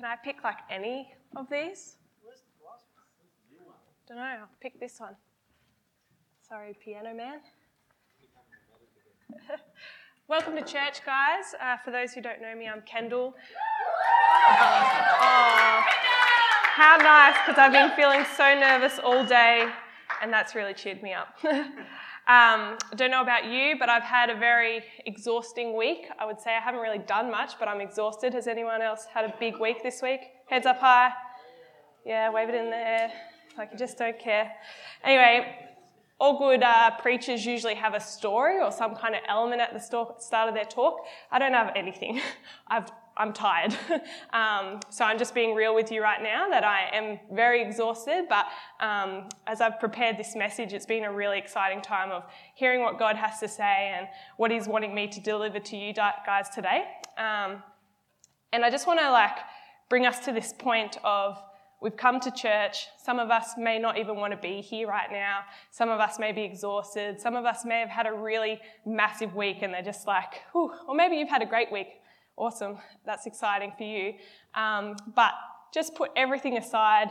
Can I pick like any of these? Don't know. I'll pick this one. Sorry, piano man. Welcome to church, guys. Uh, for those who don't know me, I'm Kendal. Oh, how nice, because I've been feeling so nervous all day, and that's really cheered me up. Um, I don't know about you, but I've had a very exhausting week. I would say I haven't really done much, but I'm exhausted. Has anyone else had a big week this week? Heads up high. Yeah, wave it in the air like you just don't care. Anyway, all good uh, preachers usually have a story or some kind of element at the start of their talk. I don't have anything. I've I'm tired. um, so I'm just being real with you right now that I am very exhausted. But um, as I've prepared this message, it's been a really exciting time of hearing what God has to say and what He's wanting me to deliver to you guys today. Um, and I just want to like bring us to this point of we've come to church. Some of us may not even want to be here right now. Some of us may be exhausted. Some of us may have had a really massive week and they're just like, or maybe you've had a great week Awesome, that's exciting for you. Um, but just put everything aside,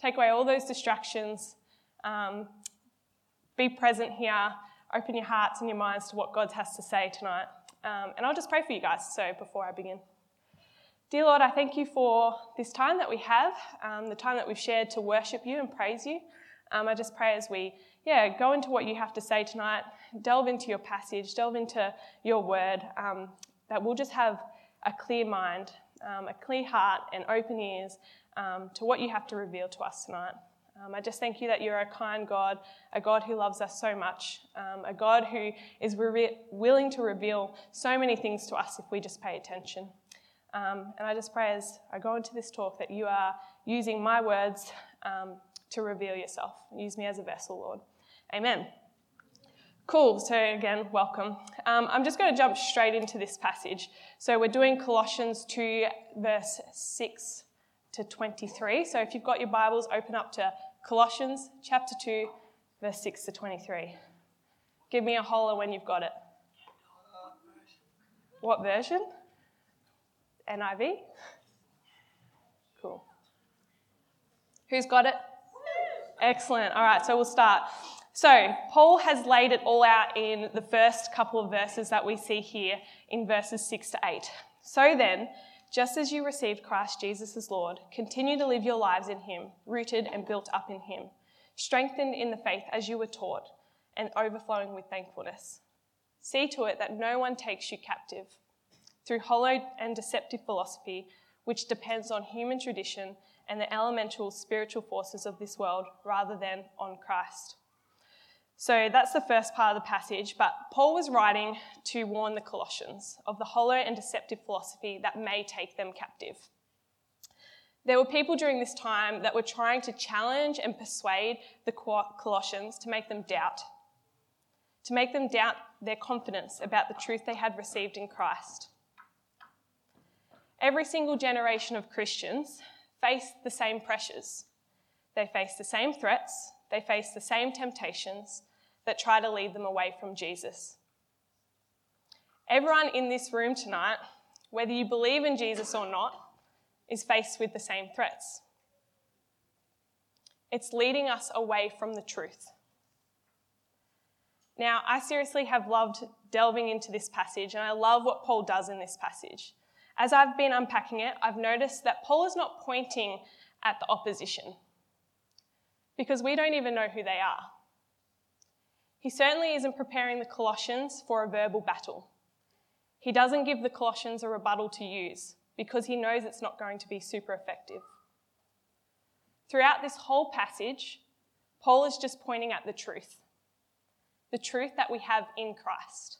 take away all those distractions, um, be present here, open your hearts and your minds to what God has to say tonight. Um, and I'll just pray for you guys. So before I begin, dear Lord, I thank you for this time that we have, um, the time that we've shared to worship you and praise you. Um, I just pray as we, yeah, go into what you have to say tonight, delve into your passage, delve into your word, um, that we'll just have a clear mind, um, a clear heart, and open ears um, to what you have to reveal to us tonight. Um, I just thank you that you're a kind God, a God who loves us so much, um, a God who is re- willing to reveal so many things to us if we just pay attention. Um, and I just pray as I go into this talk that you are using my words um, to reveal yourself. Use me as a vessel, Lord. Amen. Cool, so again, welcome. Um, I'm just going to jump straight into this passage. So we're doing Colossians 2, verse 6 to 23. So if you've got your Bibles, open up to Colossians chapter 2, verse 6 to 23. Give me a holler when you've got it. What version? NIV? Cool. Who's got it? Excellent. All right, so we'll start. So, Paul has laid it all out in the first couple of verses that we see here in verses 6 to 8. So then, just as you received Christ Jesus as Lord, continue to live your lives in Him, rooted and built up in Him, strengthened in the faith as you were taught, and overflowing with thankfulness. See to it that no one takes you captive through hollow and deceptive philosophy, which depends on human tradition and the elemental spiritual forces of this world rather than on Christ. So that's the first part of the passage, but Paul was writing to warn the Colossians of the hollow and deceptive philosophy that may take them captive. There were people during this time that were trying to challenge and persuade the Colossians to make them doubt, to make them doubt their confidence about the truth they had received in Christ. Every single generation of Christians faced the same pressures. They faced the same threats, they faced the same temptations, that try to lead them away from Jesus. Everyone in this room tonight, whether you believe in Jesus or not, is faced with the same threats. It's leading us away from the truth. Now, I seriously have loved delving into this passage, and I love what Paul does in this passage. As I've been unpacking it, I've noticed that Paul is not pointing at the opposition because we don't even know who they are. He certainly isn't preparing the Colossians for a verbal battle. He doesn't give the Colossians a rebuttal to use because he knows it's not going to be super effective. Throughout this whole passage, Paul is just pointing at the truth the truth that we have in Christ.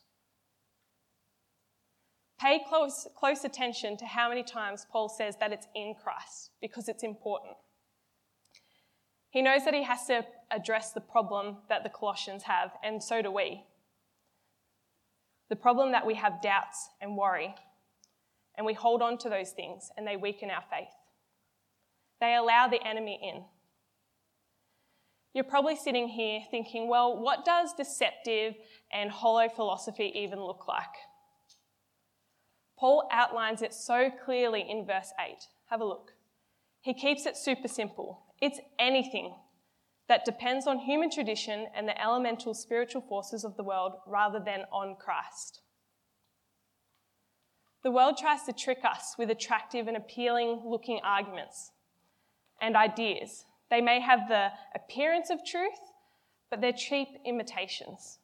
Pay close, close attention to how many times Paul says that it's in Christ because it's important. He knows that he has to address the problem that the Colossians have, and so do we. The problem that we have doubts and worry, and we hold on to those things and they weaken our faith. They allow the enemy in. You're probably sitting here thinking, well, what does deceptive and hollow philosophy even look like? Paul outlines it so clearly in verse 8. Have a look. He keeps it super simple. It's anything that depends on human tradition and the elemental spiritual forces of the world rather than on Christ. The world tries to trick us with attractive and appealing looking arguments and ideas. They may have the appearance of truth, but they're cheap imitations.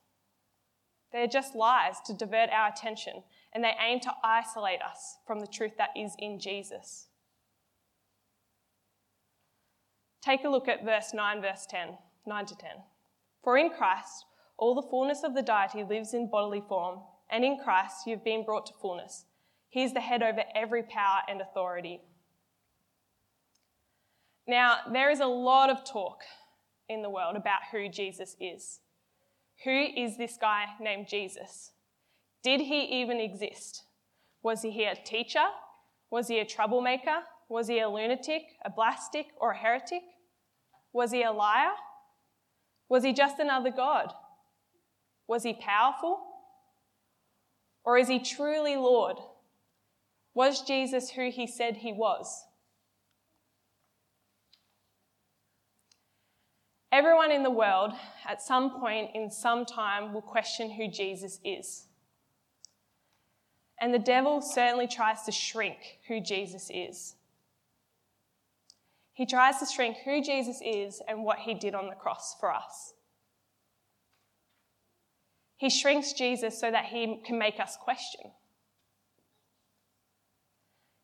They're just lies to divert our attention, and they aim to isolate us from the truth that is in Jesus. Take a look at verse 9, verse 10, 9 to 10. For in Christ, all the fullness of the deity lives in bodily form, and in Christ you've been brought to fullness. He is the head over every power and authority. Now, there is a lot of talk in the world about who Jesus is. Who is this guy named Jesus? Did he even exist? Was he a teacher? Was he a troublemaker? Was he a lunatic, a blastic, or a heretic? Was he a liar? Was he just another God? Was he powerful? Or is he truly Lord? Was Jesus who he said he was? Everyone in the world, at some point in some time, will question who Jesus is. And the devil certainly tries to shrink who Jesus is. He tries to shrink who Jesus is and what he did on the cross for us. He shrinks Jesus so that he can make us question.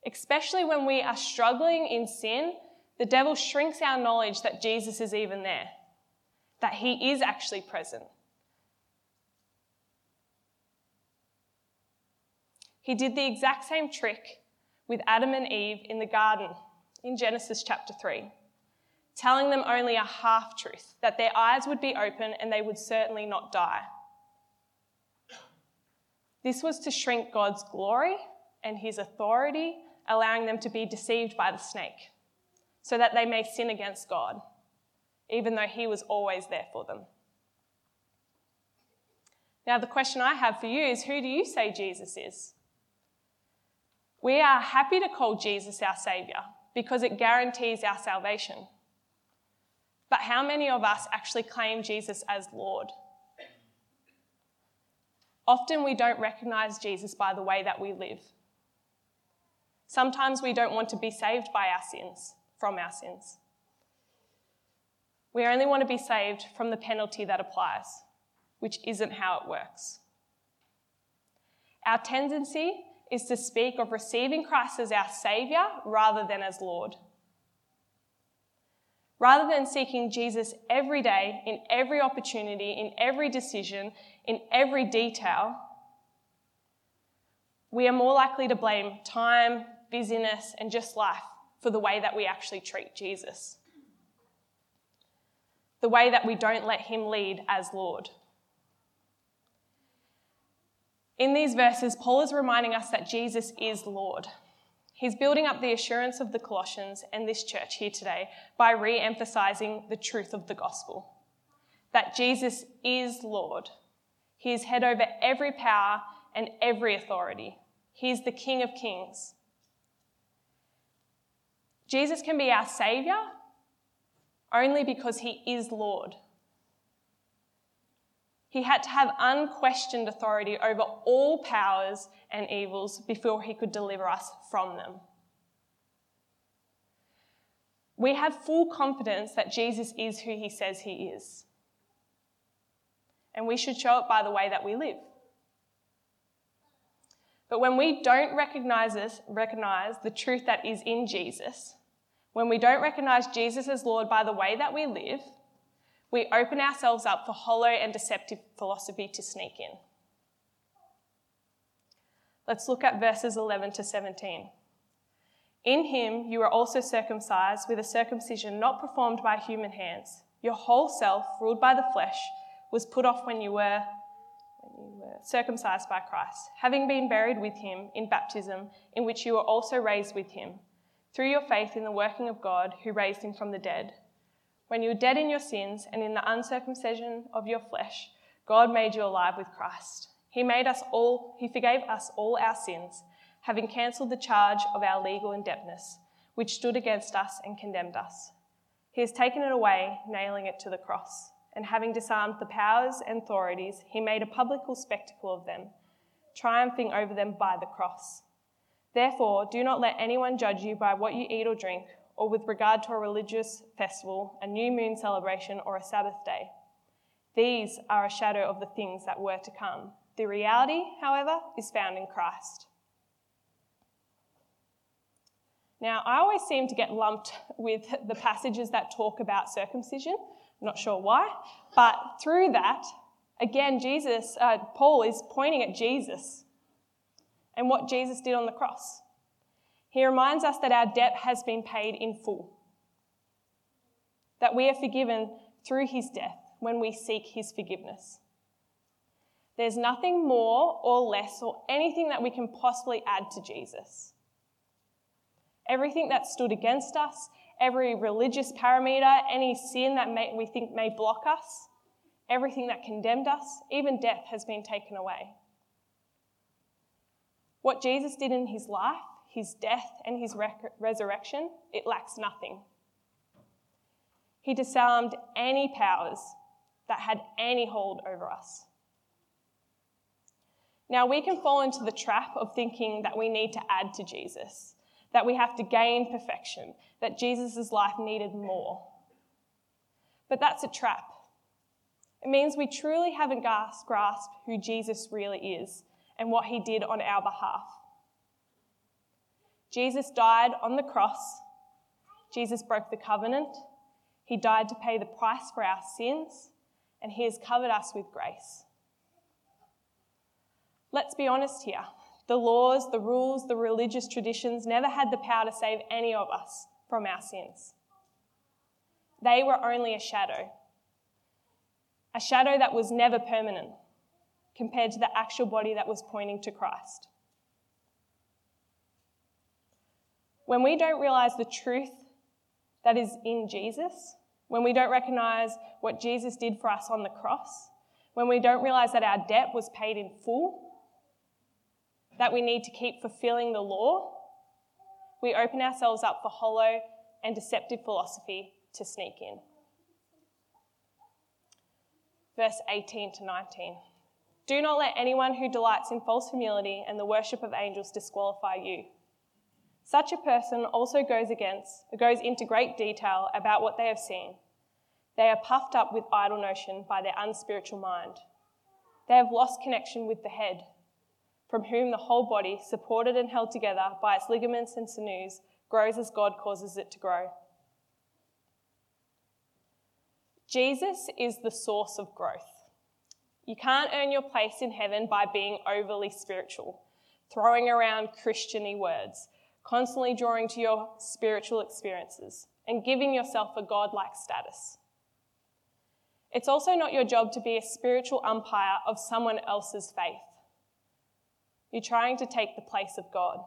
Especially when we are struggling in sin, the devil shrinks our knowledge that Jesus is even there that He is actually present. He did the exact same trick with Adam and Eve in the garden in Genesis chapter 3, telling them only a half truth that their eyes would be open and they would certainly not die. This was to shrink God's glory and his authority, allowing them to be deceived by the snake, so that they may sin against God even though He was always there for them. Now, the question I have for you is who do you say Jesus is? We are happy to call Jesus our Saviour because it guarantees our salvation. But how many of us actually claim Jesus as Lord? Often we don't recognize Jesus by the way that we live. Sometimes we don't want to be saved by our sins, from our sins. We only want to be saved from the penalty that applies, which isn't how it works. Our tendency is to speak of receiving Christ as our Saviour rather than as Lord. Rather than seeking Jesus every day, in every opportunity, in every decision, in every detail, we are more likely to blame time, busyness, and just life for the way that we actually treat Jesus the way that we don't let him lead as Lord. In these verses, Paul is reminding us that Jesus is Lord. He's building up the assurance of the Colossians and this church here today by re emphasizing the truth of the gospel that Jesus is Lord. He is head over every power and every authority. He is the King of kings. Jesus can be our Saviour only because he is Lord. He had to have unquestioned authority over all powers and evils before he could deliver us from them. We have full confidence that Jesus is who he says he is. And we should show it by the way that we live. But when we don't recognize, this, recognize the truth that is in Jesus, when we don't recognize Jesus as Lord by the way that we live, we open ourselves up for hollow and deceptive philosophy to sneak in. Let's look at verses 11 to 17. In him you are also circumcised with a circumcision not performed by human hands. Your whole self, ruled by the flesh, was put off when you were, when you were circumcised by Christ, having been buried with him in baptism, in which you were also raised with him through your faith in the working of God who raised him from the dead. When you were dead in your sins and in the uncircumcision of your flesh, God made you alive with Christ. He made us all, he forgave us all our sins, having cancelled the charge of our legal indebtedness, which stood against us and condemned us. He has taken it away, nailing it to the cross. And having disarmed the powers and authorities, he made a public spectacle of them, triumphing over them by the cross. Therefore, do not let anyone judge you by what you eat or drink, or with regard to a religious festival, a new moon celebration, or a Sabbath day. These are a shadow of the things that were to come. The reality, however, is found in Christ. Now, I always seem to get lumped with the passages that talk about circumcision. I'm not sure why, but through that, again, Jesus, uh, Paul is pointing at Jesus and what Jesus did on the cross. He reminds us that our debt has been paid in full, that we are forgiven through his death when we seek his forgiveness. There's nothing more or less or anything that we can possibly add to Jesus. Everything that stood against us, every religious parameter, any sin that may, we think may block us, everything that condemned us, even death has been taken away. What Jesus did in his life, his death, and his rec- resurrection, it lacks nothing. He disarmed any powers that had any hold over us. Now, we can fall into the trap of thinking that we need to add to Jesus, that we have to gain perfection, that Jesus' life needed more. But that's a trap. It means we truly haven't grasped who Jesus really is and what he did on our behalf. Jesus died on the cross. Jesus broke the covenant. He died to pay the price for our sins, and he has covered us with grace. Let's be honest here. The laws, the rules, the religious traditions never had the power to save any of us from our sins. They were only a shadow, a shadow that was never permanent compared to the actual body that was pointing to Christ. When we don't realize the truth that is in Jesus, when we don't recognize what Jesus did for us on the cross, when we don't realize that our debt was paid in full, that we need to keep fulfilling the law, we open ourselves up for hollow and deceptive philosophy to sneak in. Verse 18 to 19. Do not let anyone who delights in false humility and the worship of angels disqualify you. Such a person also goes against goes into great detail about what they have seen. They are puffed up with idle notion by their unspiritual mind. They have lost connection with the head from whom the whole body, supported and held together by its ligaments and sinews, grows as God causes it to grow. Jesus is the source of growth. You can't earn your place in heaven by being overly spiritual, throwing around Christiany words, constantly drawing to your spiritual experiences, and giving yourself a godlike status. It's also not your job to be a spiritual umpire of someone else's faith. You're trying to take the place of God.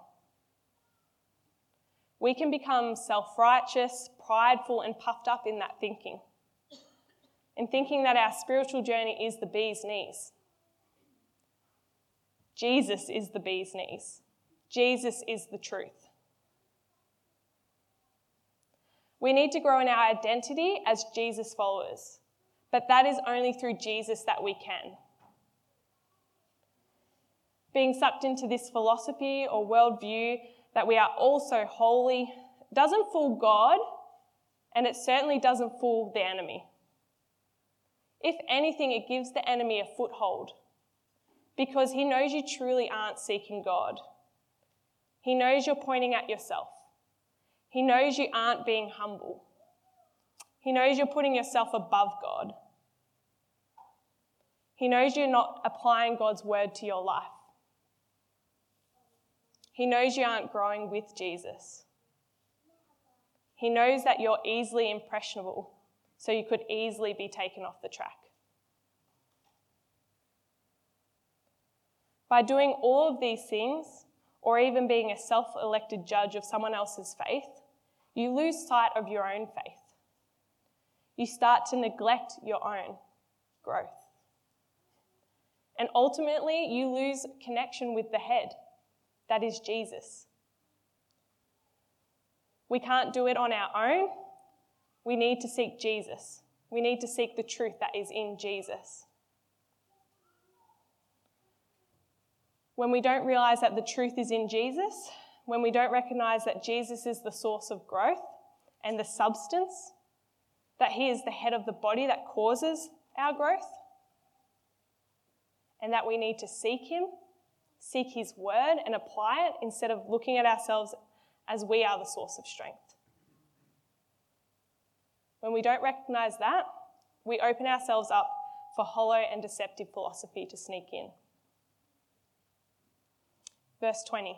We can become self righteous, prideful, and puffed up in that thinking, in thinking that our spiritual journey is the bee's knees. Jesus is the bee's knees. Jesus is the truth. We need to grow in our identity as Jesus followers, but that is only through Jesus that we can being sucked into this philosophy or worldview that we are also holy doesn't fool God, and it certainly doesn't fool the enemy. If anything, it gives the enemy a foothold because he knows you truly aren't seeking God. He knows you're pointing at yourself. He knows you aren't being humble. He knows you're putting yourself above God. He knows you're not applying God's word to your life. He knows you aren't growing with Jesus. He knows that you're easily impressionable, so you could easily be taken off the track. By doing all of these things, or even being a self elected judge of someone else's faith, you lose sight of your own faith. You start to neglect your own growth. And ultimately, you lose connection with the head that is Jesus. We can't do it on our own. We need to seek Jesus. We need to seek the truth that is in Jesus. When we don't realize that the truth is in Jesus, when we don't recognize that Jesus is the source of growth and the substance, that He is the head of the body that causes our growth, and that we need to seek Him, seek His word, and apply it instead of looking at ourselves as we are the source of strength. When we don't recognize that, we open ourselves up for hollow and deceptive philosophy to sneak in. Verse 20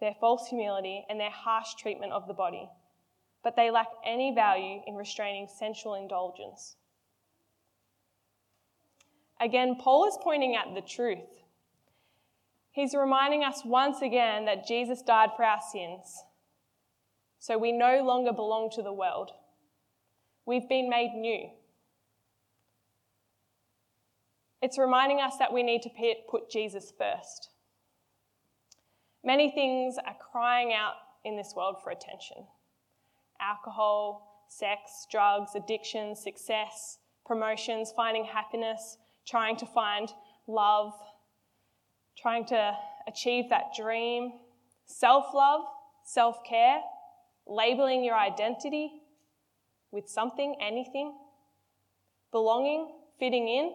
their false humility, and their harsh treatment of the body, but they lack any value in restraining sensual indulgence. Again, Paul is pointing at the truth. He's reminding us once again that Jesus died for our sins, so we no longer belong to the world. We've been made new. It's reminding us that we need to put Jesus first. Many things are crying out in this world for attention. Alcohol, sex, drugs, addiction, success, promotions, finding happiness, trying to find love, trying to achieve that dream, self love, self care, labeling your identity with something, anything, belonging, fitting in,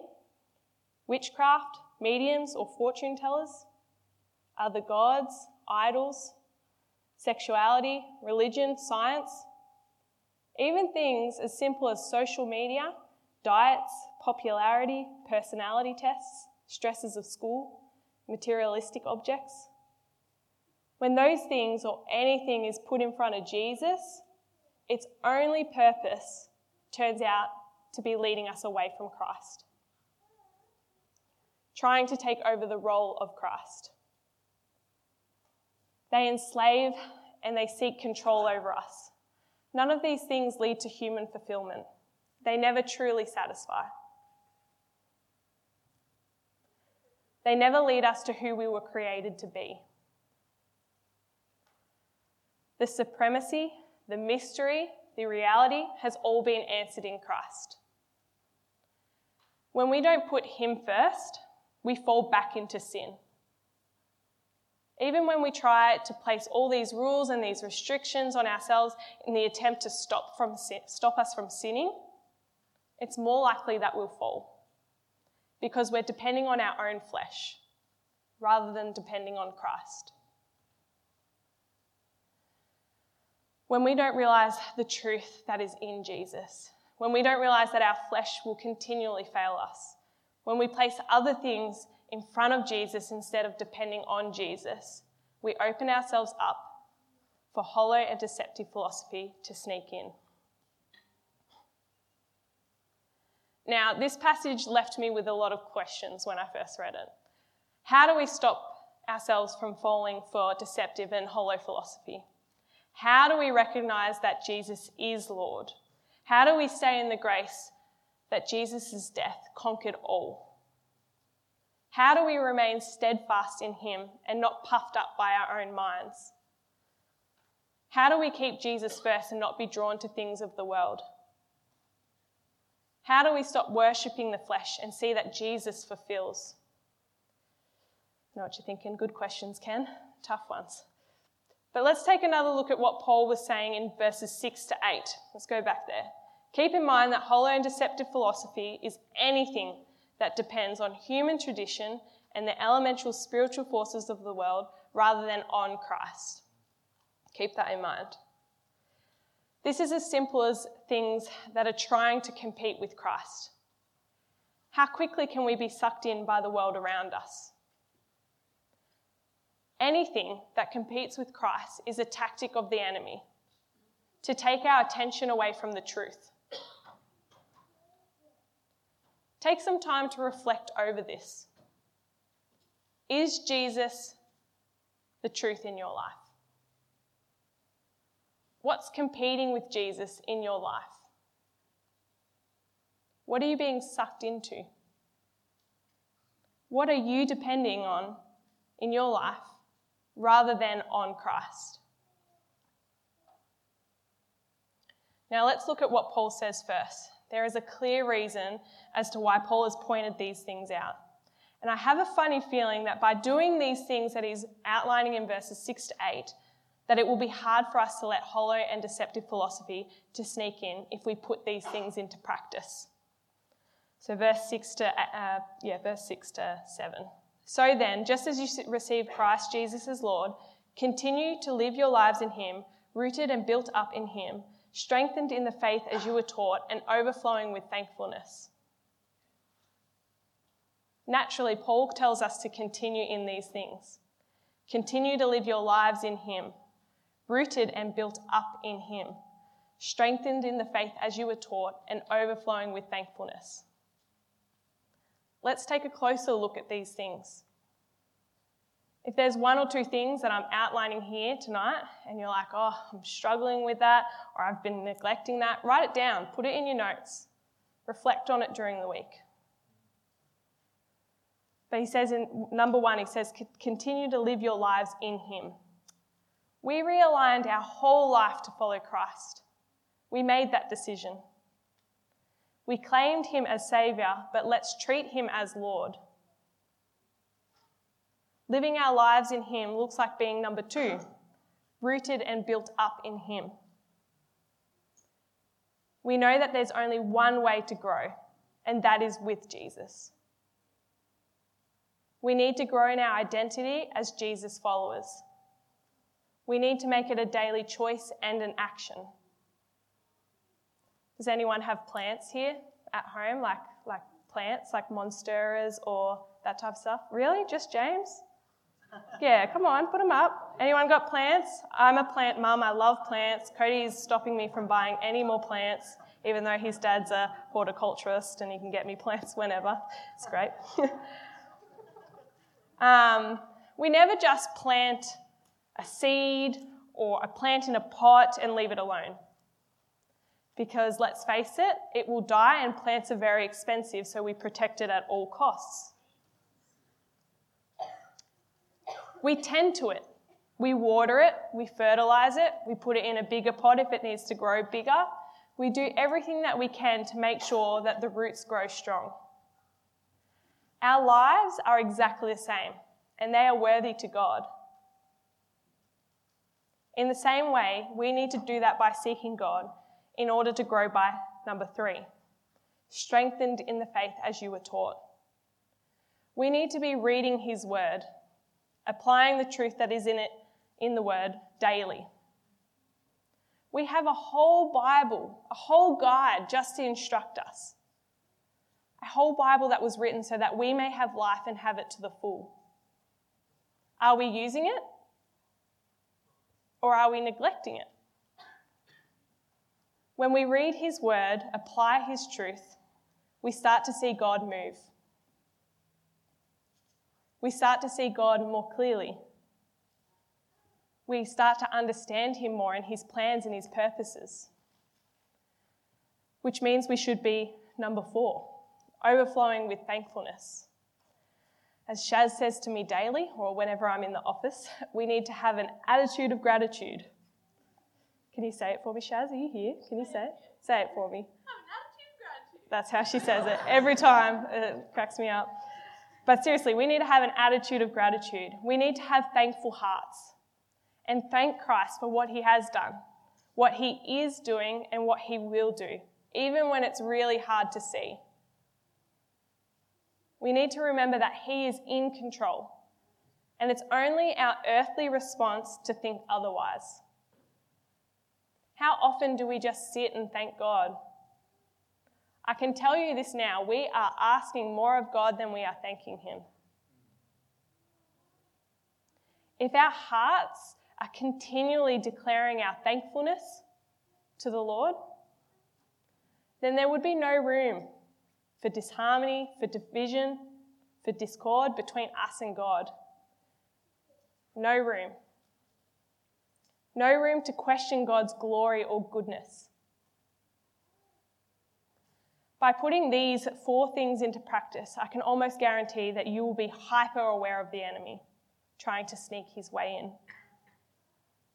witchcraft, mediums, or fortune tellers, other gods, idols, sexuality, religion, science, even things as simple as social media, diets, popularity, personality tests, stresses of school, materialistic objects. When those things or anything is put in front of Jesus, its only purpose turns out to be leading us away from Christ trying to take over the role of Christ. They enslave and they seek control over us. None of these things lead to human fulfillment, they never truly satisfy. They never lead us to who we were created to be. The supremacy, the mystery, the reality has all been answered in Christ. When we don't put Him first, we fall back into sin. Even when we try to place all these rules and these restrictions on ourselves in the attempt to stop, from sin, stop us from sinning, it's more likely that we'll fall because we're depending on our own flesh rather than depending on Christ. When we don't realize the truth that is in Jesus, when we don't realize that our flesh will continually fail us, when we place other things in front of Jesus instead of depending on Jesus, we open ourselves up for hollow and deceptive philosophy to sneak in. Now, this passage left me with a lot of questions when I first read it. How do we stop ourselves from falling for deceptive and hollow philosophy? How do we recognize that Jesus is Lord? How do we stay in the grace that Jesus' death conquered all? How do we remain steadfast in Him and not puffed up by our own minds? How do we keep Jesus first and not be drawn to things of the world? How do we stop worshipping the flesh and see that Jesus fulfills? know what you're thinking? Good questions, Ken. Tough ones. But let's take another look at what Paul was saying in verses 6 to 8. Let's go back there. Keep in mind that hollow and deceptive philosophy is anything that depends on human tradition and the elemental spiritual forces of the world rather than on Christ. Keep that in mind. This is as simple as things that are trying to compete with Christ. How quickly can we be sucked in by the world around us? Anything that competes with Christ is a tactic of the enemy to take our attention away from the truth. Take some time to reflect over this. Is Jesus the truth in your life? What's competing with Jesus in your life? What are you being sucked into? What are you depending on in your life rather than on Christ? Now let's look at what Paul says first. There is a clear reason as to why Paul has pointed these things out. And I have a funny feeling that by doing these things that he's outlining in verses 6 to 8, that it will be hard for us to let hollow and deceptive philosophy to sneak in if we put these things into practice. So verse 6 to uh, yeah, verse 6 to 7. So then, just as you received Christ Jesus as Lord, continue to live your lives in him, rooted and built up in him, strengthened in the faith as you were taught, and overflowing with thankfulness. Naturally, Paul tells us to continue in these things. Continue to live your lives in him, rooted and built up in him, strengthened in the faith as you were taught, and overflowing with thankfulness. Let's take a closer look at these things. If there's one or two things that I'm outlining here tonight and you're like, oh, I'm struggling with that or I've been neglecting that, write it down, put it in your notes, reflect on it during the week. But he says in number one, he says, continue to live your lives in him. We realigned our whole life to follow Christ. We made that decision. We claimed him as Saviour, but let's treat him as Lord. Living our lives in him looks like being number two, rooted and built up in him. We know that there's only one way to grow, and that is with Jesus. We need to grow in our identity as Jesus followers. We need to make it a daily choice and an action. Does anyone have plants here at home, like, like plants, like monsteras or that type of stuff? Really? Just James? Yeah, come on, put them up. Anyone got plants? I'm a plant mum. I love plants. Cody's stopping me from buying any more plants, even though his dad's a horticulturist and he can get me plants whenever. It's great. um, we never just plant a seed or a plant in a pot and leave it alone. Because let's face it, it will die and plants are very expensive, so we protect it at all costs. We tend to it. We water it, we fertilize it, we put it in a bigger pot if it needs to grow bigger. We do everything that we can to make sure that the roots grow strong. Our lives are exactly the same, and they are worthy to God. In the same way, we need to do that by seeking God in order to grow by number three, strengthened in the faith as you were taught. We need to be reading His Word, applying the truth that is in it in the Word daily. We have a whole Bible, a whole guide just to instruct us. A whole Bible that was written so that we may have life and have it to the full. Are we using it? Or are we neglecting it? When we read His Word, apply His truth, we start to see God move. We start to see God more clearly. We start to understand Him more and His plans and His purposes. Which means we should be number four, overflowing with thankfulness. As Shaz says to me daily, or whenever I'm in the office, we need to have an attitude of gratitude. Can you say it for me, Shaz? Are you here? Can you say it? Say it for me. That's how she says it every time. It cracks me up. But seriously, we need to have an attitude of gratitude. We need to have thankful hearts and thank Christ for what he has done, what he is doing, and what he will do, even when it's really hard to see we need to remember that He is in control. And it's only our earthly response to think otherwise. How often do we just sit and thank God? I can tell you this now we are asking more of God than we are thanking Him. If our hearts are continually declaring our thankfulness, to the Lord, then there would be no room for disharmony, for division, for discord between us and God. No room. No room to question God's glory or goodness. By putting these four things into practice, I can almost guarantee that you will be hyper aware of the enemy trying to sneak his way in.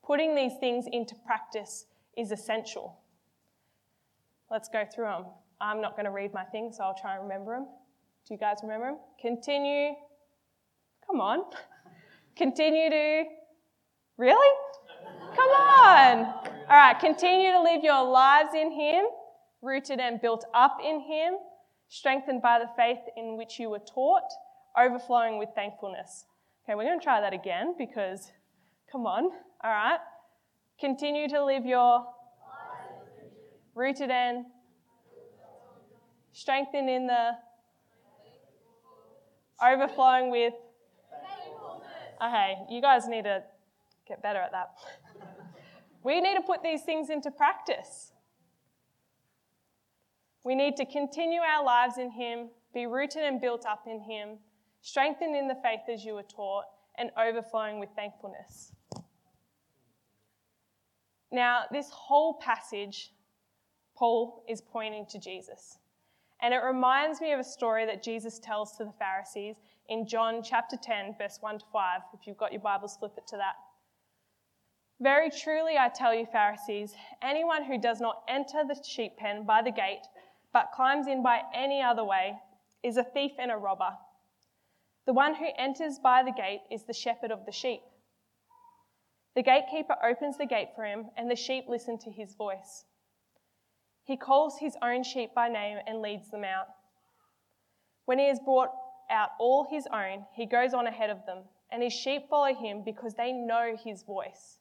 Putting these things into practice is essential. Let's go through them. I'm not going to read my thing, so I'll try and remember them. Do you guys remember them? Continue. Come on. Continue to. Really? Come on. All right, continue to live your lives in Him, rooted and built up in Him, strengthened by the faith in which you were taught, overflowing with thankfulness. Okay, we're going to try that again because, come on. All right. Continue to live your rooted and strengthened in the overflowing with. Okay, you guys need to get better at that. We need to put these things into practice. We need to continue our lives in Him, be rooted and built up in Him, strengthened in the faith as you were taught, and overflowing with thankfulness. Now, this whole passage, Paul is pointing to Jesus. And it reminds me of a story that Jesus tells to the Pharisees in John chapter 10, verse 1 to 5. If you've got your Bibles, flip it to that. Very truly, I tell you, Pharisees, anyone who does not enter the sheep pen by the gate, but climbs in by any other way, is a thief and a robber. The one who enters by the gate is the shepherd of the sheep. The gatekeeper opens the gate for him, and the sheep listen to his voice. He calls his own sheep by name and leads them out. When he has brought out all his own, he goes on ahead of them, and his sheep follow him because they know his voice.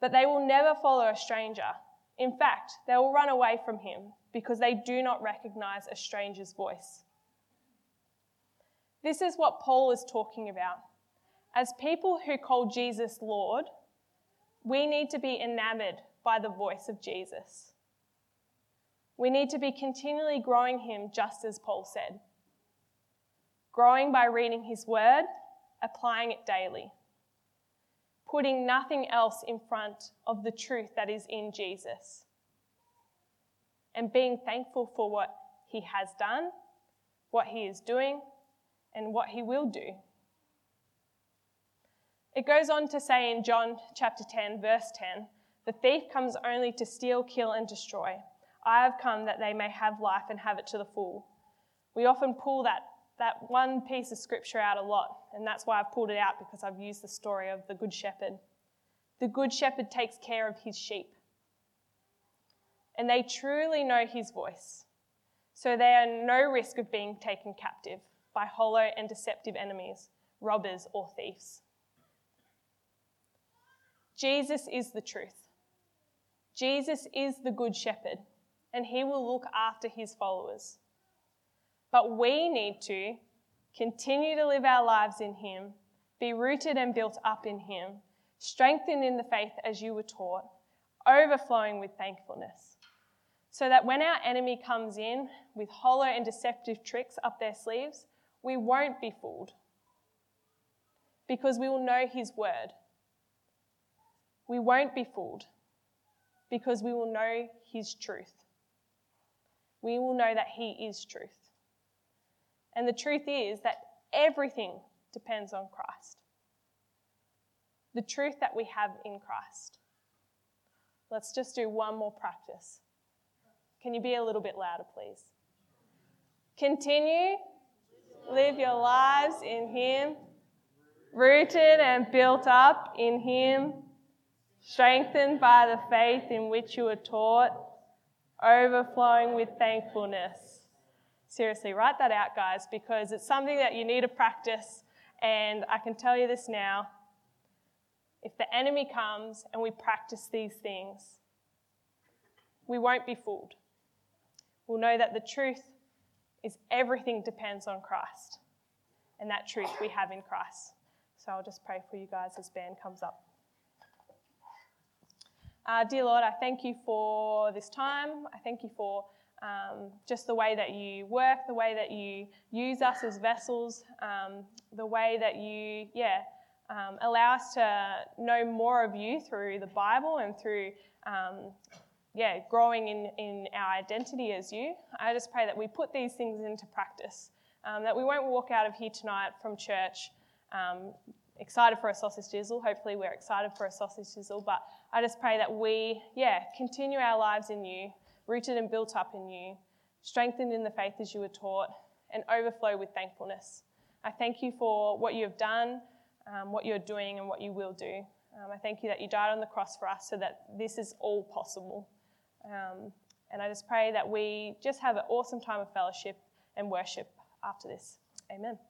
But they will never follow a stranger. In fact, they will run away from him because they do not recognize a stranger's voice. This is what Paul is talking about. As people who call Jesus Lord, we need to be enamored by the voice of Jesus. We need to be continually growing him, just as Paul said. Growing by reading his word, applying it daily putting nothing else in front of the truth that is in Jesus. And being thankful for what he has done, what he is doing, and what he will do. It goes on to say in John chapter 10, verse 10 the thief comes only to steal, kill, and destroy. I have come that they may have life and have it to the full. We often pull that that one piece of scripture out a lot, and that's why I've pulled it out because I've used the story of the Good Shepherd. The Good Shepherd takes care of his sheep, and they truly know his voice, so they are no risk of being taken captive by hollow and deceptive enemies, robbers, or thieves. Jesus is the truth. Jesus is the Good Shepherd, and he will look after his followers. But we need to continue to live our lives in Him, be rooted and built up in Him, strengthened in the faith as you were taught, overflowing with thankfulness. So that when our enemy comes in with hollow and deceptive tricks up their sleeves, we won't be fooled because we will know His word. We won't be fooled because we will know His truth. We will know that He is truth. And the truth is that everything depends on Christ. The truth that we have in Christ. Let's just do one more practice. Can you be a little bit louder, please? Continue, live your lives in Him, rooted and built up in Him, strengthened by the faith in which you were taught, overflowing with thankfulness. Seriously, write that out, guys, because it's something that you need to practice. And I can tell you this now if the enemy comes and we practice these things, we won't be fooled. We'll know that the truth is everything depends on Christ, and that truth we have in Christ. So I'll just pray for you guys as band comes up. Uh, dear Lord, I thank you for this time. I thank you for um, just the way that you work, the way that you use us as vessels, um, the way that you, yeah, um, allow us to know more of you through the Bible and through, um, yeah, growing in, in our identity as you. I just pray that we put these things into practice, um, that we won't walk out of here tonight from church um, excited for a sausage sizzle. Hopefully, we're excited for a sausage sizzle, but I just pray that we, yeah, continue our lives in you, rooted and built up in you, strengthened in the faith as you were taught, and overflow with thankfulness. I thank you for what you have done um, what you're doing and what you will do. Um, I thank you that you died on the cross for us so that this is all possible. Um, and I just pray that we just have an awesome time of fellowship and worship after this. Amen.